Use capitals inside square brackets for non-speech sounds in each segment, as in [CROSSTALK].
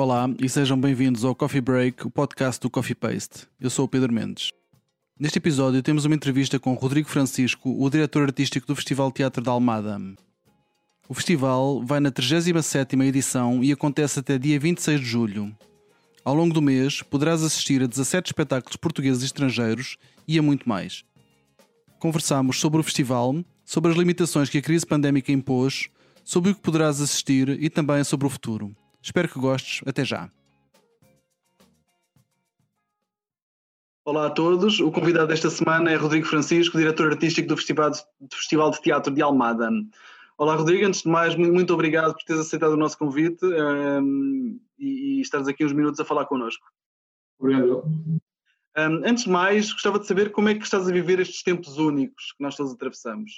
Olá e sejam bem-vindos ao Coffee Break, o podcast do Coffee Paste. Eu sou o Pedro Mendes. Neste episódio temos uma entrevista com Rodrigo Francisco, o diretor artístico do Festival Teatro da Almada. O festival vai na 37ª edição e acontece até dia 26 de julho. Ao longo do mês poderás assistir a 17 espetáculos portugueses e estrangeiros e a muito mais. Conversamos sobre o festival, sobre as limitações que a crise pandémica impôs, sobre o que poderás assistir e também sobre o futuro. Espero que gostes. Até já. Olá a todos. O convidado desta semana é Rodrigo Francisco, diretor artístico do Festival de Teatro de Almada. Olá, Rodrigo. Antes de mais, muito, obrigado por teres aceitado o nosso convite um, ehm, e, e estares aqui uns minutos a falar connosco. Obrigado. Um, ehm, antes de mais, gostava de saber como é que estás a viver estes tempos únicos que nós todos atravessamos.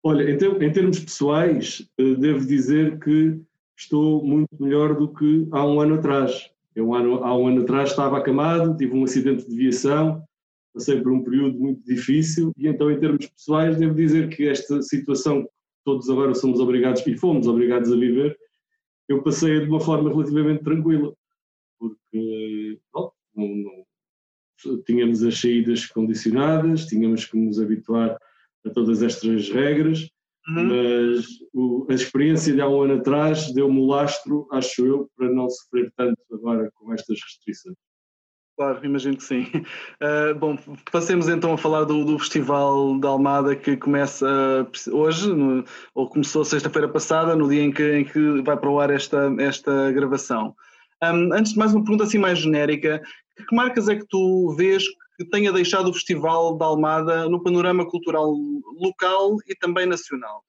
Olha, em, em termos pessoais, eh, devo dizer que estou muito melhor do que há um ano atrás. Eu, há um ano atrás estava acamado, tive um acidente de viação, passei por um período muito difícil e então em termos pessoais devo dizer que esta situação que todos agora somos obrigados e fomos obrigados a viver, eu passei de uma forma relativamente tranquila, porque não, não, tínhamos as saídas condicionadas, tínhamos que nos habituar a todas estas regras, uhum. mas o, a experiência de há um ano atrás deu-me o lastro, acho eu, para não sofrer tanto agora com estas restrições. Claro, imagino que sim. Uh, [LAUGHS] bom, passemos então a falar do, do, Festival da Almada que começa uh, hoje, no, ou começou sexta-feira passada, no dia em que, em que vai para o ar esta, esta gravação. Um, antes de mais, uma pergunta assim mais genérica: que marcas é que tu vês que tenha deixado o Festival da Almada no panorama cultural local e também nacional?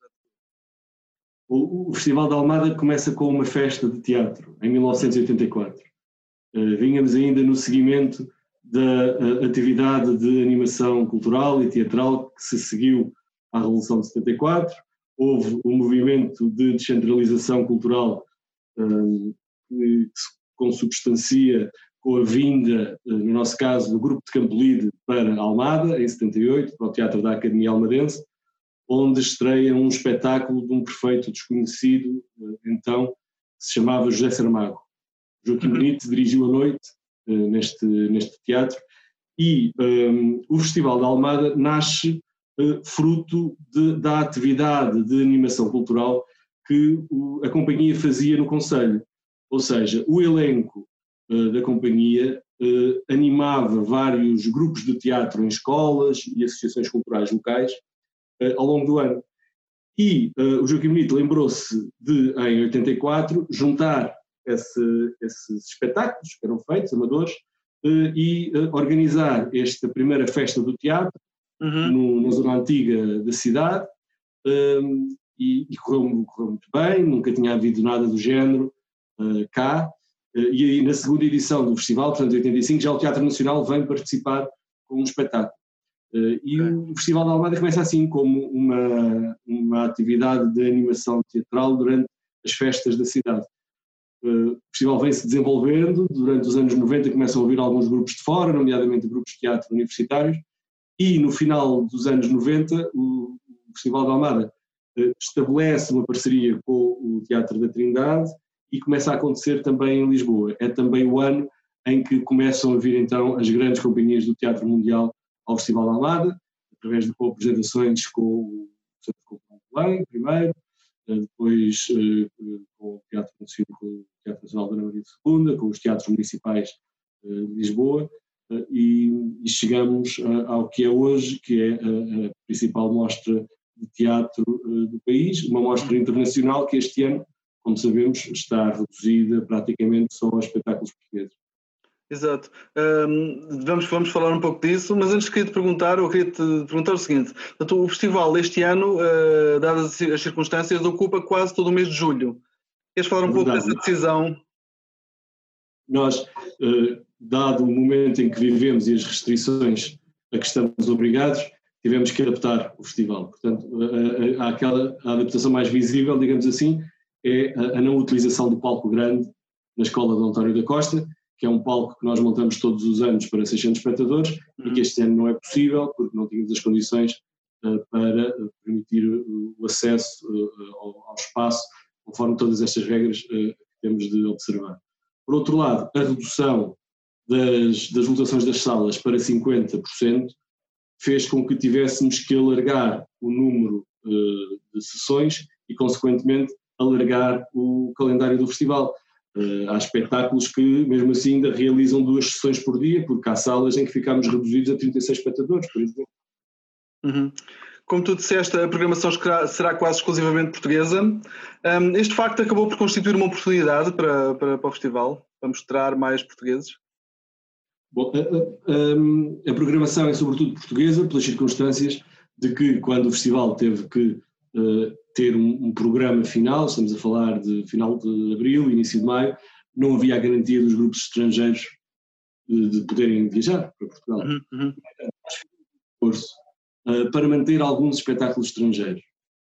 O, Festival da Almada começa com uma festa de teatro, em 1984 eh, vínhamos ainda no seguimento da eh, atividade de animação cultural e teatral que se seguiu à Revolução de 74. Houve um movimento de descentralização cultural eh, que se consubstancia com a vinda, no nosso caso, do Grupo de Campolide para Almada, em 78, para o Teatro da Academia Almadense, onde estreia um espetáculo de um prefeito desconhecido, então, que se chamava José Saramago. Joaquim uhum. Benito dirigiu a noite uh, neste, neste teatro e um, ehm, o Festival da Almada nasce uh, fruto de, da atividade de animação cultural que o, a companhia fazia no Conselho. Ou seja, o elenco da companhia animava vários grupos de teatro em escolas e associações culturais locais ao longo do ano. E o Joaquim Benito lembrou-se de, em 84, juntar esse, esses espetáculos que eram feitos, amadores, eh, e eh, organizar esta primeira festa do teatro uhum. no, na zona antiga da cidade e, e correu, correu, muito bem, nunca tinha havido nada do género cá. E aí na segunda edição do festival, portanto 85, já o Teatro Nacional vem participar com um espetáculo. Uh, e o Festival da Almada começa assim, como uma, uma atividade de animação teatral durante as festas da cidade. O festival vem se desenvolvendo, durante os anos 90 começam a ouvir alguns grupos de fora, nomeadamente grupos de teatro universitários, e no final dos anos 90 o Festival da Almada eh, estabelece uma parceria com o Teatro da Trindade e começa a acontecer também em Lisboa. É também o ano em que começam a vir então as grandes companhias do Teatro Mundial ao Festival da Almada, através de co-apresentações com o de Belém, primeiro, eh, depois eh, com o Teatro com o Teatro Nacional da Ana Maria II, com os teatros municipais eh, de Lisboa, e, e chegamos ao que é hoje, que é a, a principal mostra de teatro do país, uma mostra internacional que este ano, como sabemos, está reduzida praticamente só aos espetáculos portugueses. Exato. Um, vamos, vamos falar um pouco disso, mas antes queria te perguntar, eu queria te perguntar o seguinte: portanto, o festival este ano, uh, dadas as circunstâncias, ocupa quase todo o mês de julho. Queres falar um é pouco dessa decisão? Nós, uh, dado o momento em que vivemos e as restrições a que estamos obrigados, tivemos que adaptar o festival. Portanto, a, a, aquela, a adaptação mais visível, digamos assim, é a, a não utilização do palco grande na escola de António da Costa que é um palco que nós montamos todos os anos para 600 espectadores uhum. e que este ano não é possível porque não tínhamos as condições uh, para uh, permitir o acesso uh, ao, ao, espaço conforme todas estas regras que temos de observar. Por outro lado, a redução das, das lotações das salas para 50% fez com que tivéssemos que alargar o número uh, de sessões e, consequentemente, alargar o calendário do festival. Uh, há espetáculos que, mesmo assim, ainda realizam duas sessões por dia, porque há salas em que ficamos reduzidos a 36 espectadores, por exemplo. Uhum. Como tu disseste, a programação será quase exclusivamente portuguesa. Um, este facto acabou por constituir uma oportunidade para, para, para o festival, para mostrar mais portugueses? Bom, a, a, a, programação é sobretudo portuguesa, pelas circunstâncias de que, quando o festival teve que uh, ter um, um, programa final, estamos a falar de final de abril, início de maio, não havia a garantia dos grupos estrangeiros de, de poderem viajar para Portugal. Uhum, uhum. Uh, para manter alguns espetáculos estrangeiros,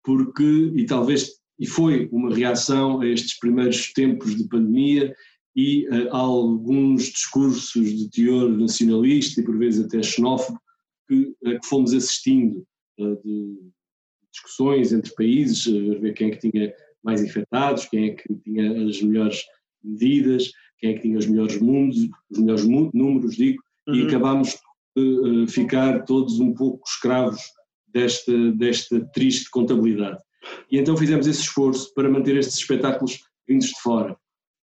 porque, e talvez, e foi uma reação a estes primeiros tempos de pandemia e uh, alguns discursos de teor nacionalista e por vezes até xenófobo que, uh, que fomos assistindo uh, de discussões entre países, a ver quem é que tinha mais infectados, quem é que tinha as melhores medidas, quem é que tinha os melhores mundos, os melhores números, digo, uhum. e acabámos de ficar todos um pouco escravos desta, desta triste contabilidade. E então fizemos esse esforço para manter estes espetáculos vindos de fora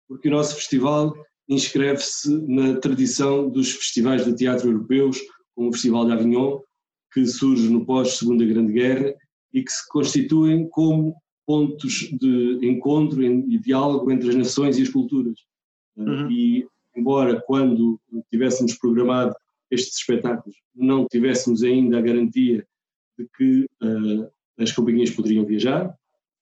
porque o nosso festival inscreve-se na tradição dos festivais de teatro europeus, como o Festival de Avignon, que surge no pós-Segunda Grande Guerra e que se constituem como pontos de encontro e diálogo entre as nações e as culturas. Uhum. E, embora quando tivéssemos programado estes espetáculos não tivéssemos ainda a garantia de que uh, as companhias poderiam viajar,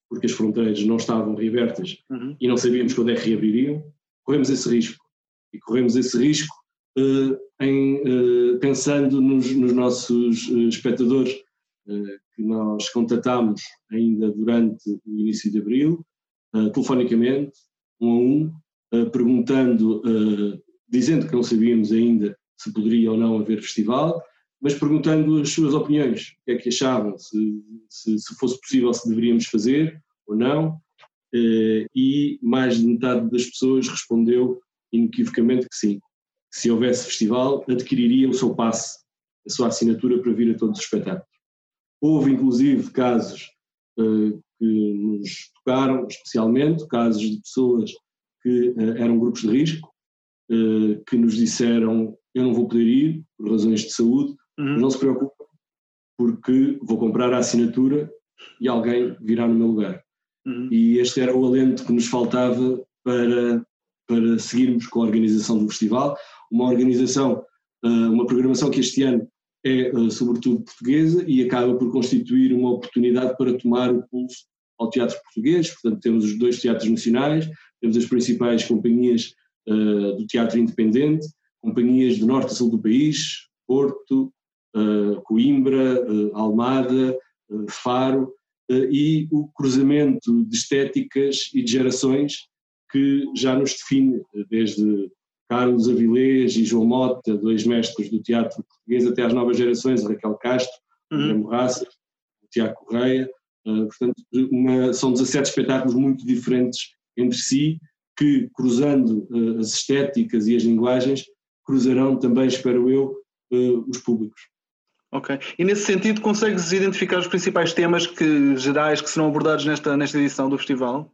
porque as fronteiras não estavam reabertas uhum. e não sabíamos quando é que reabririam, corremos esse risco. E corremos esse risco uh, em, uh, pensando nos, nos nossos espectadores, que nós contatámos ainda durante o início de abril, telefonicamente, um a um, perguntando, dizendo que não sabíamos ainda se poderia ou não haver festival, mas perguntando as suas opiniões, o que é que achavam, se, se, se fosse possível, se deveríamos fazer ou não, eh, e mais de metade das pessoas respondeu inequivocamente que sim. Que se houvesse festival, adquiriria o seu passe, a sua assinatura para vir a todos os espetáculos. Houve inclusive casos uh, que nos tocaram especialmente, casos de pessoas que uh, eram grupos de risco, uh, que nos disseram eu não vou poder ir por razões de saúde, Uhum. Não se preocupe, porque vou comprar a assinatura e alguém virá no meu lugar. Uhum. E este era o alento que nos faltava para, para seguirmos com a organização do festival. Uma organização, uma programação que este ano é eh, sobretudo portuguesa e acaba por constituir uma oportunidade para tomar o pulso ao teatro português. Portanto, temos os dois teatros nacionais, temos as principais companhias uh, do teatro independente, companhias do norte a sul do país, Porto, uh, Coimbra, uh, Almada, Faro, e o cruzamento de estéticas e de gerações que já nos define, desde Carlos Avilés e João Mota, dois mestres do teatro português, até às novas gerações, Raquel Castro, uhum. Morraça, Tiago Correia, portanto, uma, são 17 espetáculos muito diferentes entre si, que cruzando as estéticas e as linguagens, cruzarão também, espero eu, os públicos. Ok. E nesse sentido, consegues identificar os principais temas que, gerais que serão abordados nesta, nesta edição do festival?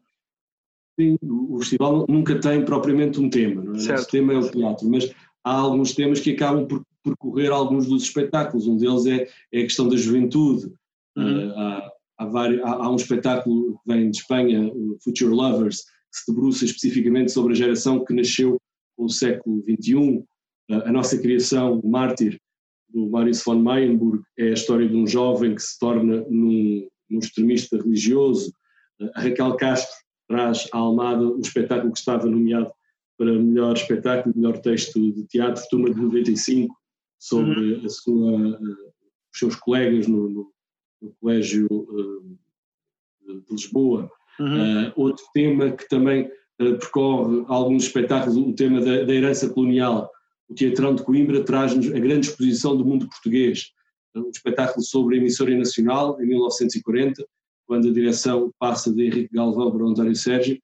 Sim, o festival nunca tem propriamente um tema, não é? Certo. Esse tema é o teatro, mas há alguns temas que acabam por percorrer alguns dos espetáculos. Um deles é, é a questão da juventude. Uhum. Uh, há, há, vários, há, há, um espetáculo que vem de Espanha, o Future Lovers, que se debruça especificamente sobre a geração que nasceu no século XXI. Uh, a nossa criação, o Mártir, do Marius von Mayenburg é a história de um jovem que se torna num, num extremista religioso. A Raquel Castro traz à Almada um espetáculo que estava nomeado para melhor espetáculo, melhor texto de teatro, Turma de 95, sobre uhum. a sua, os seus colegas no, no, no Colégio uh, de Lisboa. Uhum. Uh, outro tema que também uh, percorre alguns espetáculos, o tema da, da herança colonial, o Teatrão de Coimbra traz-nos a grande exposição do mundo português, um espetáculo sobre a emissora nacional, em 1940, quando a direção passa de Henrique Galvão para o António Sérgio,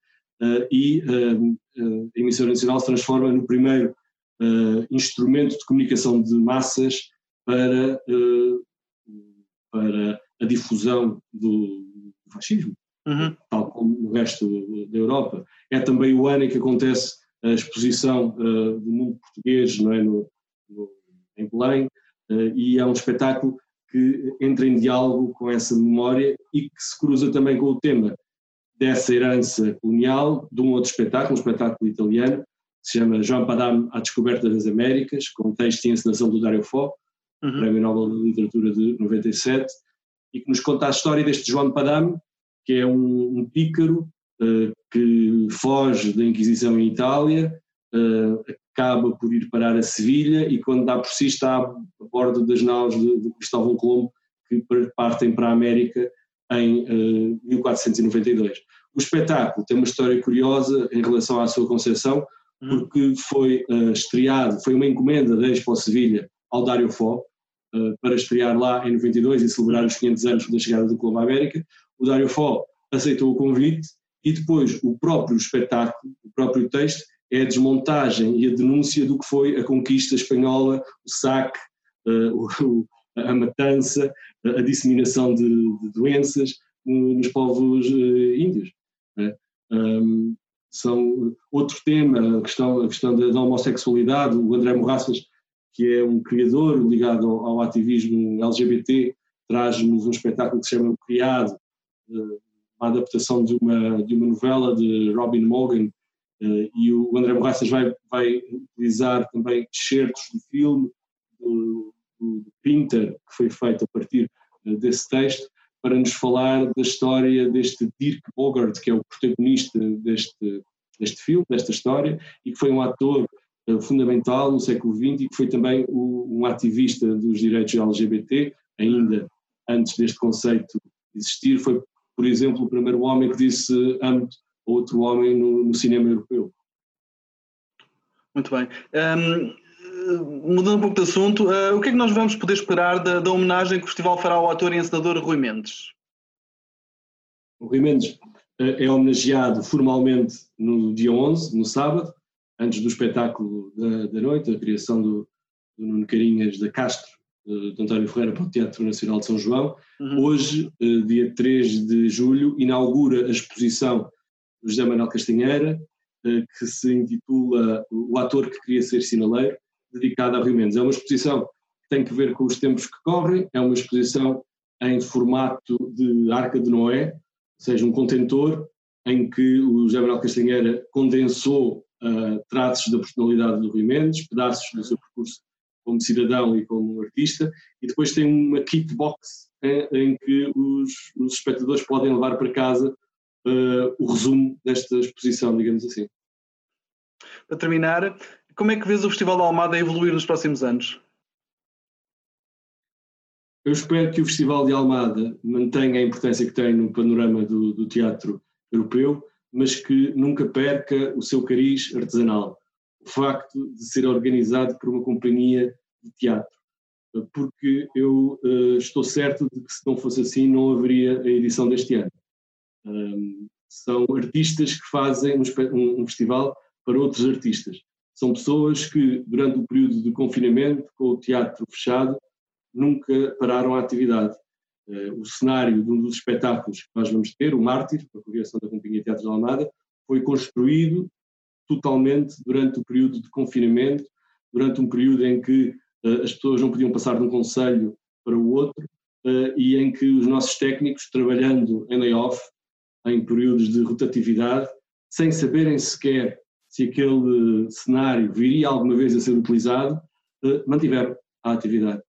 e a emissora nacional se transforma no primeiro instrumento de comunicação de massas para, para a difusão do fascismo, uhum. tal como no resto da Europa. É também o ano em que acontece a exposição do mundo português não é, no, no em Belém, uh, e é um espetáculo que entra em diálogo com essa memória e que se cruza também com o tema dessa herança colonial, de um outro espetáculo, um espetáculo italiano, que se chama João Padam, A Descoberta das Américas, com texto e encenação do Dario Fo, uhum. Prémio Nobel de Literatura de 97, e que nos conta a história deste João Padam, que é um, um pícaro uh, que foge da Inquisição em Itália, uh, acaba por ir parar a Sevilha e quando dá por si está a bordo das naus de, de Cristóvão Colombo que partem para a América em uh, eh, 1492. O espetáculo tem uma história curiosa em relação à sua concepção, uhum. porque foi uh, estreado, foi uma encomenda da Expo Sevilha ao Dário Fó, uh, para estrear lá em 92 e celebrar os 500 anos da chegada do Colombo à América. O Dário Fó aceitou o convite e depois o próprio espetáculo, o próprio texto, é a desmontagem e a denúncia do que foi a conquista espanhola, o saque, uh, a matança, a disseminação de, doenças nos povos uh, índios. Né? São outro tema, a questão, a questão da, da, homossexualidade. O André Morraças, que é um criador ligado ao, ativismo LGBT, traz-nos um espetáculo que se chama Criado, uma adaptação de uma, de uma novela de Robin Morgan, e o André Borraças vai, vai utilizar também excertos do filme, do, do, Pinter, que foi feito a partir uh, desse texto, para nos falar da história deste Dirk Bogart, que é o protagonista deste, deste filme, desta história, e que foi um ator uh, fundamental no século XX e que foi também um ativista dos direitos LGBT, ainda antes deste conceito existir. Foi, por exemplo, o primeiro homem que disse amo outro homem no, no cinema europeu. Muito bem. Um, mudando um pouco de assunto, uh, o que é que nós vamos poder esperar da, da, homenagem que o festival fará ao ator e encenador Rui Mendes? O Rui Mendes uh, é homenageado formalmente no dia 11, no sábado, antes do espetáculo da, da noite, a criação do, do Nuno Carinhas da Castro, de António Ferreira para o Teatro Nacional de São João. Uhum. Hoje, uh, dia 3 de julho, inaugura a exposição José Manuel Castanheira, eh, que se intitula O Ator que Queria Ser Sinaleiro, dedicada a Rio Mendes. É uma exposição que tem que ver com os tempos que correm, é uma exposição em formato de Arca de Noé, ou seja, um contentor em que o José Manuel Castanheira condensou uh, traços da personalidade do Rio Mendes, pedaços do seu percurso como cidadão e como artista, e depois tem uma kit box em, em que os, os espectadores podem levar para casa uh, o resumo desta exposição, digamos assim. Para terminar, como é que vês o Festival da Almada evoluir nos próximos anos? Eu espero que o Festival de Almada mantenha a importância que tem no panorama do, do teatro europeu, mas que nunca perca o seu cariz artesanal. O facto de ser organizado por uma companhia de teatro. Porque eu uh, estou certo de que se não fosse assim não haveria a edição deste ano. Um, são artistas que fazem um, um, festival para outros artistas. São pessoas que, durante o período de confinamento, com o teatro fechado, nunca pararam a atividade. Uh, o cenário de um dos espetáculos que nós vamos ter, o Mártir, a criação da Companhia Teatro de Almada, foi construído totalmente durante o período de confinamento, durante um período em que uh, as pessoas não podiam passar de um conselho para o outro uh, e em que os nossos técnicos, trabalhando em layoff, em períodos de rotatividade, sem saberem sequer se aquele cenário viria alguma vez a ser utilizado, eh, mantiveram a atividade,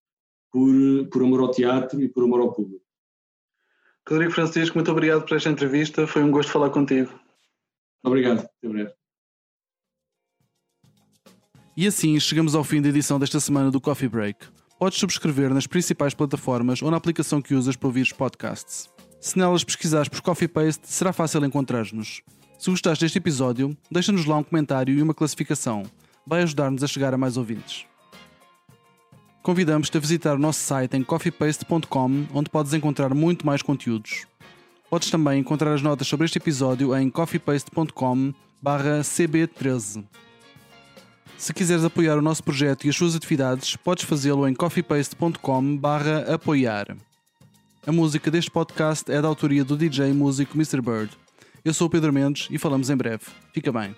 por, por amor ao teatro e por amor ao público. Rodrigo Francisco, muito obrigado por esta entrevista, foi um gosto falar contigo. Obrigado, até breve. E assim chegamos ao fim da edição desta semana do Coffee Break. Podes subscrever nas principais plataformas ou na aplicação que usas para ouvir os podcasts. Se nelas pesquisares por Coffee Paste, será fácil encontrar-nos. Se gostaste deste episódio, deixa-nos lá um comentário e uma classificação. Vai ajudar-nos a chegar a mais ouvintes. Convidamos-te a visitar o nosso site em coffeepaste.com, onde podes encontrar muito mais conteúdos. Podes também encontrar as notas sobre este episódio em coffeepaste.com cb13. Se quiseres apoiar o nosso projeto e as suas atividades, podes fazê-lo em coffeepaste.com apoiar. A música deste podcast é da autoria do DJ músico Mr. Bird. Eu sou o Pedro Mendes e falamos em breve. Fica bem.